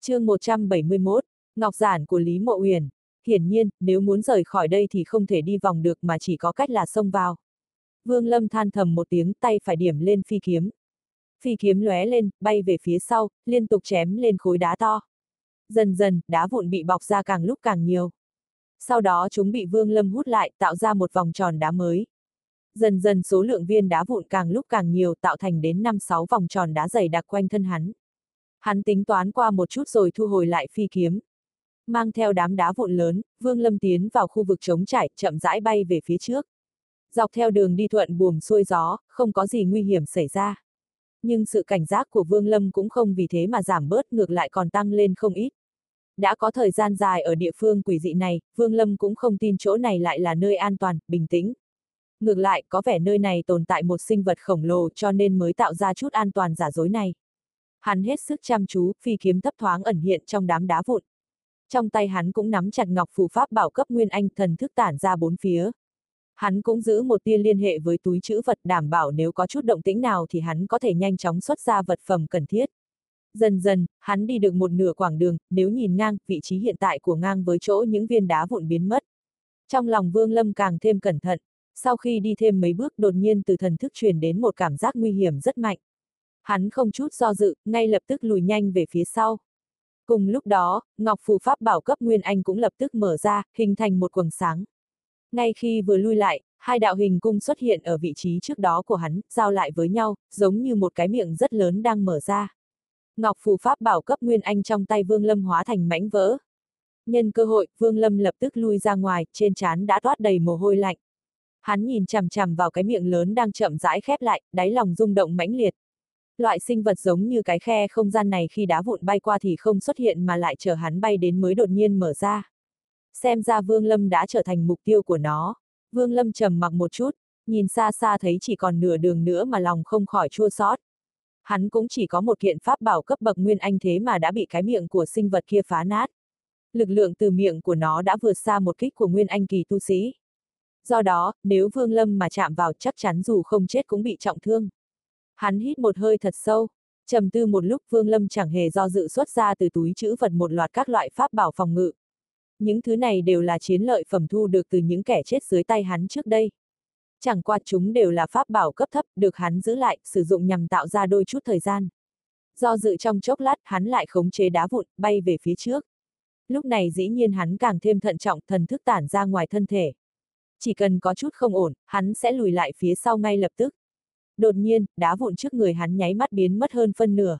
chương 171, Ngọc Giản của Lý Mộ Uyển. Hiển nhiên, nếu muốn rời khỏi đây thì không thể đi vòng được mà chỉ có cách là xông vào. Vương Lâm than thầm một tiếng tay phải điểm lên phi kiếm. Phi kiếm lóe lên, bay về phía sau, liên tục chém lên khối đá to. Dần dần, đá vụn bị bọc ra càng lúc càng nhiều. Sau đó chúng bị Vương Lâm hút lại, tạo ra một vòng tròn đá mới. Dần dần số lượng viên đá vụn càng lúc càng nhiều tạo thành đến 5-6 vòng tròn đá dày đặc quanh thân hắn. Hắn tính toán qua một chút rồi thu hồi lại phi kiếm. Mang theo đám đá vụn lớn, Vương Lâm tiến vào khu vực trống trải, chậm rãi bay về phía trước. Dọc theo đường đi thuận buồm xuôi gió, không có gì nguy hiểm xảy ra. Nhưng sự cảnh giác của Vương Lâm cũng không vì thế mà giảm bớt ngược lại còn tăng lên không ít. Đã có thời gian dài ở địa phương quỷ dị này, Vương Lâm cũng không tin chỗ này lại là nơi an toàn, bình tĩnh. Ngược lại, có vẻ nơi này tồn tại một sinh vật khổng lồ cho nên mới tạo ra chút an toàn giả dối này. Hắn hết sức chăm chú, phi kiếm thấp thoáng ẩn hiện trong đám đá vụn. Trong tay hắn cũng nắm chặt ngọc phù pháp bảo cấp Nguyên Anh thần thức tản ra bốn phía. Hắn cũng giữ một tia liên hệ với túi chữ vật đảm bảo nếu có chút động tĩnh nào thì hắn có thể nhanh chóng xuất ra vật phẩm cần thiết. Dần dần, hắn đi được một nửa quảng đường, nếu nhìn ngang, vị trí hiện tại của ngang với chỗ những viên đá vụn biến mất. Trong lòng Vương Lâm càng thêm cẩn thận, sau khi đi thêm mấy bước đột nhiên từ thần thức truyền đến một cảm giác nguy hiểm rất mạnh. Hắn không chút do dự, ngay lập tức lùi nhanh về phía sau. Cùng lúc đó, Ngọc Phù Pháp bảo cấp Nguyên Anh cũng lập tức mở ra, hình thành một quầng sáng. Ngay khi vừa lui lại, hai đạo hình cung xuất hiện ở vị trí trước đó của hắn, giao lại với nhau, giống như một cái miệng rất lớn đang mở ra. Ngọc Phù Pháp bảo cấp Nguyên Anh trong tay Vương Lâm hóa thành mảnh vỡ. Nhân cơ hội, Vương Lâm lập tức lui ra ngoài, trên trán đã toát đầy mồ hôi lạnh. Hắn nhìn chằm chằm vào cái miệng lớn đang chậm rãi khép lại, đáy lòng rung động mãnh liệt. Loại sinh vật giống như cái khe không gian này khi đá vụn bay qua thì không xuất hiện mà lại chờ hắn bay đến mới đột nhiên mở ra. Xem ra Vương Lâm đã trở thành mục tiêu của nó. Vương Lâm trầm mặc một chút, nhìn xa xa thấy chỉ còn nửa đường nữa mà lòng không khỏi chua xót. Hắn cũng chỉ có một kiện pháp bảo cấp bậc nguyên anh thế mà đã bị cái miệng của sinh vật kia phá nát. Lực lượng từ miệng của nó đã vượt xa một kích của nguyên anh kỳ tu sĩ. Do đó, nếu Vương Lâm mà chạm vào chắc chắn dù không chết cũng bị trọng thương. Hắn hít một hơi thật sâu, trầm tư một lúc Vương Lâm chẳng hề do dự xuất ra từ túi chữ vật một loạt các loại pháp bảo phòng ngự. Những thứ này đều là chiến lợi phẩm thu được từ những kẻ chết dưới tay hắn trước đây. Chẳng qua chúng đều là pháp bảo cấp thấp, được hắn giữ lại, sử dụng nhằm tạo ra đôi chút thời gian. Do dự trong chốc lát, hắn lại khống chế đá vụn, bay về phía trước. Lúc này dĩ nhiên hắn càng thêm thận trọng, thần thức tản ra ngoài thân thể. Chỉ cần có chút không ổn, hắn sẽ lùi lại phía sau ngay lập tức. Đột nhiên, đá vụn trước người hắn nháy mắt biến mất hơn phân nửa.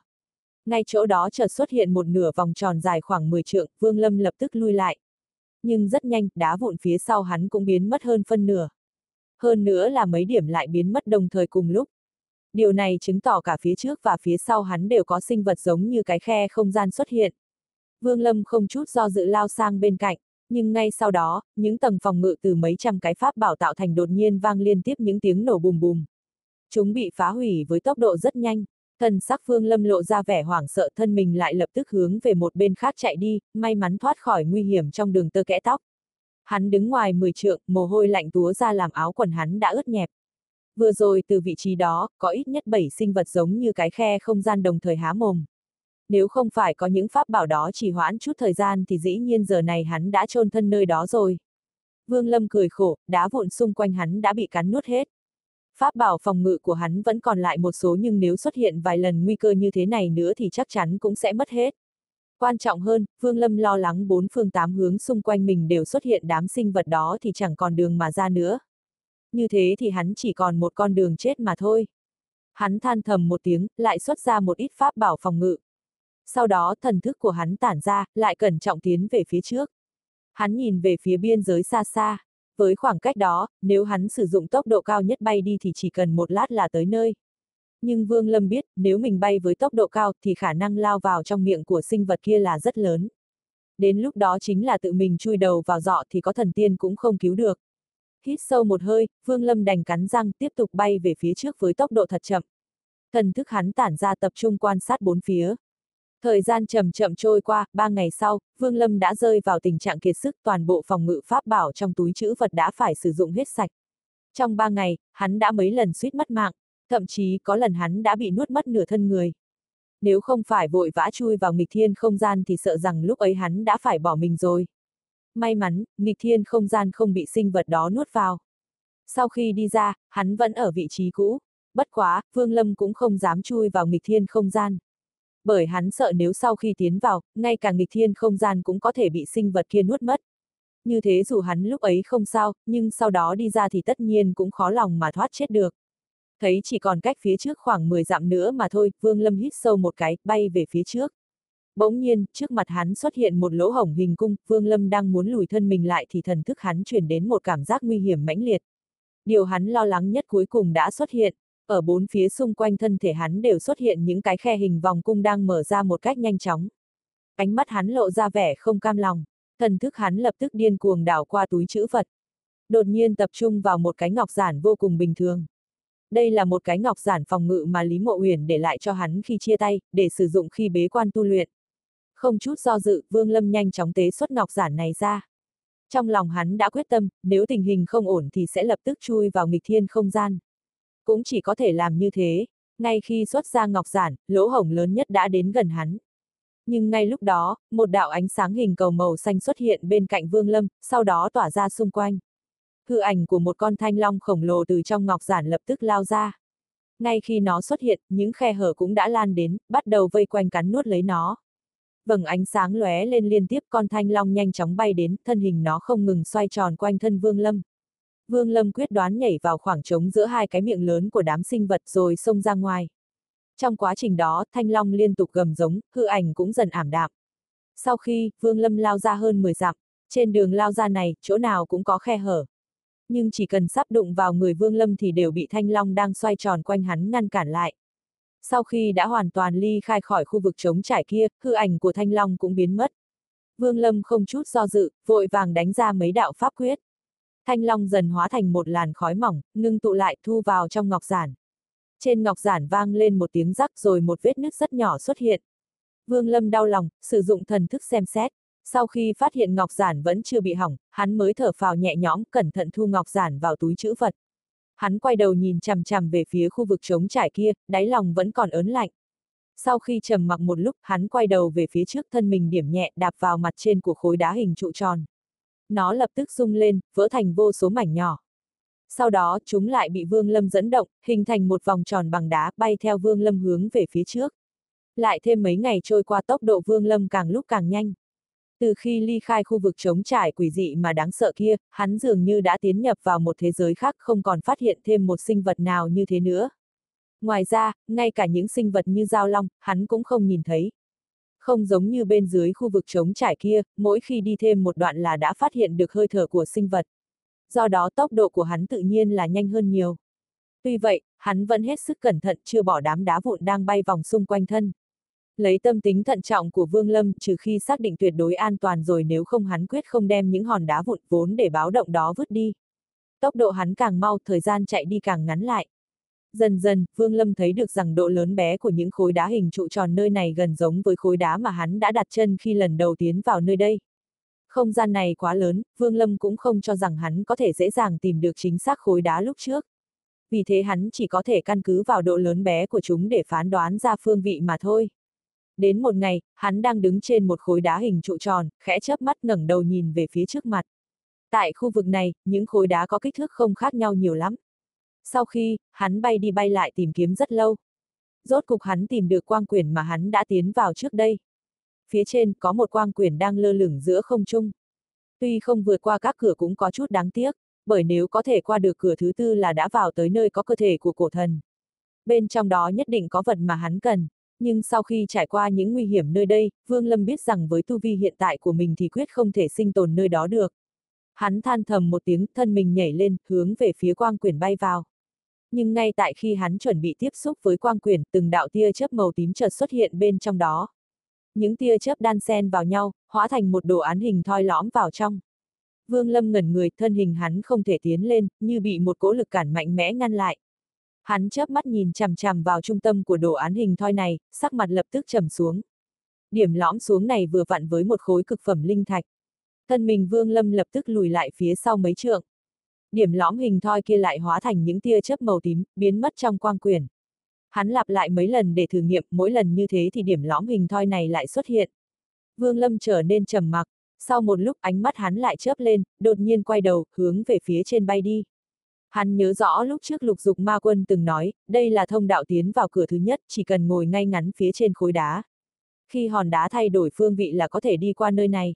Ngay chỗ đó chợt xuất hiện một nửa vòng tròn dài khoảng 10 trượng, Vương Lâm lập tức lui lại. Nhưng rất nhanh, đá vụn phía sau hắn cũng biến mất hơn phân nửa. Hơn nữa là mấy điểm lại biến mất đồng thời cùng lúc. Điều này chứng tỏ cả phía trước và phía sau hắn đều có sinh vật giống như cái khe không gian xuất hiện. Vương Lâm không chút do dự lao sang bên cạnh nhưng ngay sau đó, những tầng phòng ngự từ mấy trăm cái pháp bảo tạo thành đột nhiên vang liên tiếp những tiếng nổ bùm bùm. Chúng bị phá hủy với tốc độ rất nhanh, thần sắc Phương Lâm lộ ra vẻ hoảng sợ thân mình lại lập tức hướng về một bên khác chạy đi, may mắn thoát khỏi nguy hiểm trong đường tơ kẽ tóc. Hắn đứng ngoài 10 trượng, mồ hôi lạnh túa ra làm áo quần hắn đã ướt nhẹp. Vừa rồi từ vị trí đó, có ít nhất 7 sinh vật giống như cái khe không gian đồng thời há mồm. Nếu không phải có những pháp bảo đó chỉ hoãn chút thời gian thì dĩ nhiên giờ này hắn đã chôn thân nơi đó rồi. Vương Lâm cười khổ, đá vụn xung quanh hắn đã bị cắn nuốt hết. Pháp bảo phòng ngự của hắn vẫn còn lại một số nhưng nếu xuất hiện vài lần nguy cơ như thế này nữa thì chắc chắn cũng sẽ mất hết. Quan trọng hơn, Vương Lâm lo lắng bốn phương tám hướng xung quanh mình đều xuất hiện đám sinh vật đó thì chẳng còn đường mà ra nữa. Như thế thì hắn chỉ còn một con đường chết mà thôi. Hắn than thầm một tiếng, lại xuất ra một ít pháp bảo phòng ngự sau đó thần thức của hắn tản ra, lại cẩn trọng tiến về phía trước. Hắn nhìn về phía biên giới xa xa, với khoảng cách đó, nếu hắn sử dụng tốc độ cao nhất bay đi thì chỉ cần một lát là tới nơi. Nhưng Vương Lâm biết, nếu mình bay với tốc độ cao thì khả năng lao vào trong miệng của sinh vật kia là rất lớn. Đến lúc đó chính là tự mình chui đầu vào dọ thì có thần tiên cũng không cứu được. Hít sâu một hơi, Vương Lâm đành cắn răng tiếp tục bay về phía trước với tốc độ thật chậm. Thần thức hắn tản ra tập trung quan sát bốn phía. Thời gian chậm chậm trôi qua, ba ngày sau, Vương Lâm đã rơi vào tình trạng kiệt sức toàn bộ phòng ngự pháp bảo trong túi chữ vật đã phải sử dụng hết sạch. Trong ba ngày, hắn đã mấy lần suýt mất mạng, thậm chí có lần hắn đã bị nuốt mất nửa thân người. Nếu không phải vội vã chui vào nghịch thiên không gian thì sợ rằng lúc ấy hắn đã phải bỏ mình rồi. May mắn, nghịch thiên không gian không bị sinh vật đó nuốt vào. Sau khi đi ra, hắn vẫn ở vị trí cũ. Bất quá, Vương Lâm cũng không dám chui vào nghịch thiên không gian. Bởi hắn sợ nếu sau khi tiến vào, ngay cả nghịch thiên không gian cũng có thể bị sinh vật kia nuốt mất. Như thế dù hắn lúc ấy không sao, nhưng sau đó đi ra thì tất nhiên cũng khó lòng mà thoát chết được. Thấy chỉ còn cách phía trước khoảng 10 dặm nữa mà thôi, Vương Lâm hít sâu một cái, bay về phía trước. Bỗng nhiên, trước mặt hắn xuất hiện một lỗ hổng hình cung, Vương Lâm đang muốn lùi thân mình lại thì thần thức hắn truyền đến một cảm giác nguy hiểm mãnh liệt. Điều hắn lo lắng nhất cuối cùng đã xuất hiện, ở bốn phía xung quanh thân thể hắn đều xuất hiện những cái khe hình vòng cung đang mở ra một cách nhanh chóng. Ánh mắt hắn lộ ra vẻ không cam lòng, thần thức hắn lập tức điên cuồng đảo qua túi chữ vật. Đột nhiên tập trung vào một cái ngọc giản vô cùng bình thường. Đây là một cái ngọc giản phòng ngự mà Lý Mộ Uyển để lại cho hắn khi chia tay, để sử dụng khi bế quan tu luyện. Không chút do dự, Vương Lâm nhanh chóng tế xuất ngọc giản này ra. Trong lòng hắn đã quyết tâm, nếu tình hình không ổn thì sẽ lập tức chui vào nghịch thiên không gian. Cũng chỉ có thể làm như thế, ngay khi xuất ra ngọc giản, lỗ hổng lớn nhất đã đến gần hắn. Nhưng ngay lúc đó, một đạo ánh sáng hình cầu màu xanh xuất hiện bên cạnh Vương Lâm, sau đó tỏa ra xung quanh. Hư ảnh của một con thanh long khổng lồ từ trong ngọc giản lập tức lao ra. Ngay khi nó xuất hiện, những khe hở cũng đã lan đến, bắt đầu vây quanh cắn nuốt lấy nó. Vầng ánh sáng lóe lên liên tiếp con thanh long nhanh chóng bay đến, thân hình nó không ngừng xoay tròn quanh thân Vương Lâm. Vương Lâm quyết đoán nhảy vào khoảng trống giữa hai cái miệng lớn của đám sinh vật rồi xông ra ngoài. Trong quá trình đó, thanh long liên tục gầm giống, hư ảnh cũng dần ảm đạm. Sau khi, Vương Lâm lao ra hơn 10 dặm, trên đường lao ra này, chỗ nào cũng có khe hở. Nhưng chỉ cần sắp đụng vào người Vương Lâm thì đều bị thanh long đang xoay tròn quanh hắn ngăn cản lại. Sau khi đã hoàn toàn ly khai khỏi khu vực trống trải kia, hư ảnh của thanh long cũng biến mất. Vương Lâm không chút do dự, vội vàng đánh ra mấy đạo pháp quyết. Thanh long dần hóa thành một làn khói mỏng, ngưng tụ lại thu vào trong ngọc giản. Trên ngọc giản vang lên một tiếng rắc rồi một vết nứt rất nhỏ xuất hiện. Vương Lâm đau lòng, sử dụng thần thức xem xét. Sau khi phát hiện ngọc giản vẫn chưa bị hỏng, hắn mới thở phào nhẹ nhõm, cẩn thận thu ngọc giản vào túi chữ vật. Hắn quay đầu nhìn chằm chằm về phía khu vực trống trải kia, đáy lòng vẫn còn ớn lạnh. Sau khi trầm mặc một lúc, hắn quay đầu về phía trước thân mình điểm nhẹ đạp vào mặt trên của khối đá hình trụ tròn. Nó lập tức rung lên, vỡ thành vô số mảnh nhỏ. Sau đó, chúng lại bị Vương Lâm dẫn động, hình thành một vòng tròn bằng đá, bay theo Vương Lâm hướng về phía trước. Lại thêm mấy ngày trôi qua tốc độ Vương Lâm càng lúc càng nhanh. Từ khi ly khai khu vực trống trải quỷ dị mà đáng sợ kia, hắn dường như đã tiến nhập vào một thế giới khác không còn phát hiện thêm một sinh vật nào như thế nữa. Ngoài ra, ngay cả những sinh vật như dao long, hắn cũng không nhìn thấy. Không giống như bên dưới khu vực trống trải kia, mỗi khi đi thêm một đoạn là đã phát hiện được hơi thở của sinh vật. Do đó tốc độ của hắn tự nhiên là nhanh hơn nhiều. Tuy vậy, hắn vẫn hết sức cẩn thận chưa bỏ đám đá vụn đang bay vòng xung quanh thân. Lấy tâm tính thận trọng của Vương Lâm trừ khi xác định tuyệt đối an toàn rồi nếu không hắn quyết không đem những hòn đá vụn vốn để báo động đó vứt đi. Tốc độ hắn càng mau, thời gian chạy đi càng ngắn lại. Dần dần, Vương Lâm thấy được rằng độ lớn bé của những khối đá hình trụ tròn nơi này gần giống với khối đá mà hắn đã đặt chân khi lần đầu tiến vào nơi đây. Không gian này quá lớn, Vương Lâm cũng không cho rằng hắn có thể dễ dàng tìm được chính xác khối đá lúc trước. Vì thế hắn chỉ có thể căn cứ vào độ lớn bé của chúng để phán đoán ra phương vị mà thôi. Đến một ngày, hắn đang đứng trên một khối đá hình trụ tròn, khẽ chớp mắt ngẩng đầu nhìn về phía trước mặt. Tại khu vực này, những khối đá có kích thước không khác nhau nhiều lắm. Sau khi, hắn bay đi bay lại tìm kiếm rất lâu. Rốt cục hắn tìm được quang quyển mà hắn đã tiến vào trước đây. Phía trên có một quang quyển đang lơ lửng giữa không trung. Tuy không vượt qua các cửa cũng có chút đáng tiếc, bởi nếu có thể qua được cửa thứ tư là đã vào tới nơi có cơ thể của cổ thần. Bên trong đó nhất định có vật mà hắn cần. Nhưng sau khi trải qua những nguy hiểm nơi đây, Vương Lâm biết rằng với tu vi hiện tại của mình thì quyết không thể sinh tồn nơi đó được. Hắn than thầm một tiếng, thân mình nhảy lên, hướng về phía quang quyển bay vào. Nhưng ngay tại khi hắn chuẩn bị tiếp xúc với quang quyển, từng đạo tia chớp màu tím chợt xuất hiện bên trong đó. Những tia chớp đan xen vào nhau, hóa thành một đồ án hình thoi lõm vào trong. Vương Lâm ngẩn người, thân hình hắn không thể tiến lên, như bị một cỗ lực cản mạnh mẽ ngăn lại. Hắn chớp mắt nhìn chằm chằm vào trung tâm của đồ án hình thoi này, sắc mặt lập tức trầm xuống. Điểm lõm xuống này vừa vặn với một khối cực phẩm linh thạch. Thân mình Vương Lâm lập tức lùi lại phía sau mấy trượng. Điểm lõm hình thoi kia lại hóa thành những tia chớp màu tím, biến mất trong quang quyển. Hắn lặp lại mấy lần để thử nghiệm, mỗi lần như thế thì điểm lõm hình thoi này lại xuất hiện. Vương Lâm trở nên trầm mặc, sau một lúc ánh mắt hắn lại chớp lên, đột nhiên quay đầu, hướng về phía trên bay đi. Hắn nhớ rõ lúc trước lục dục ma quân từng nói, đây là thông đạo tiến vào cửa thứ nhất, chỉ cần ngồi ngay ngắn phía trên khối đá. Khi hòn đá thay đổi phương vị là có thể đi qua nơi này.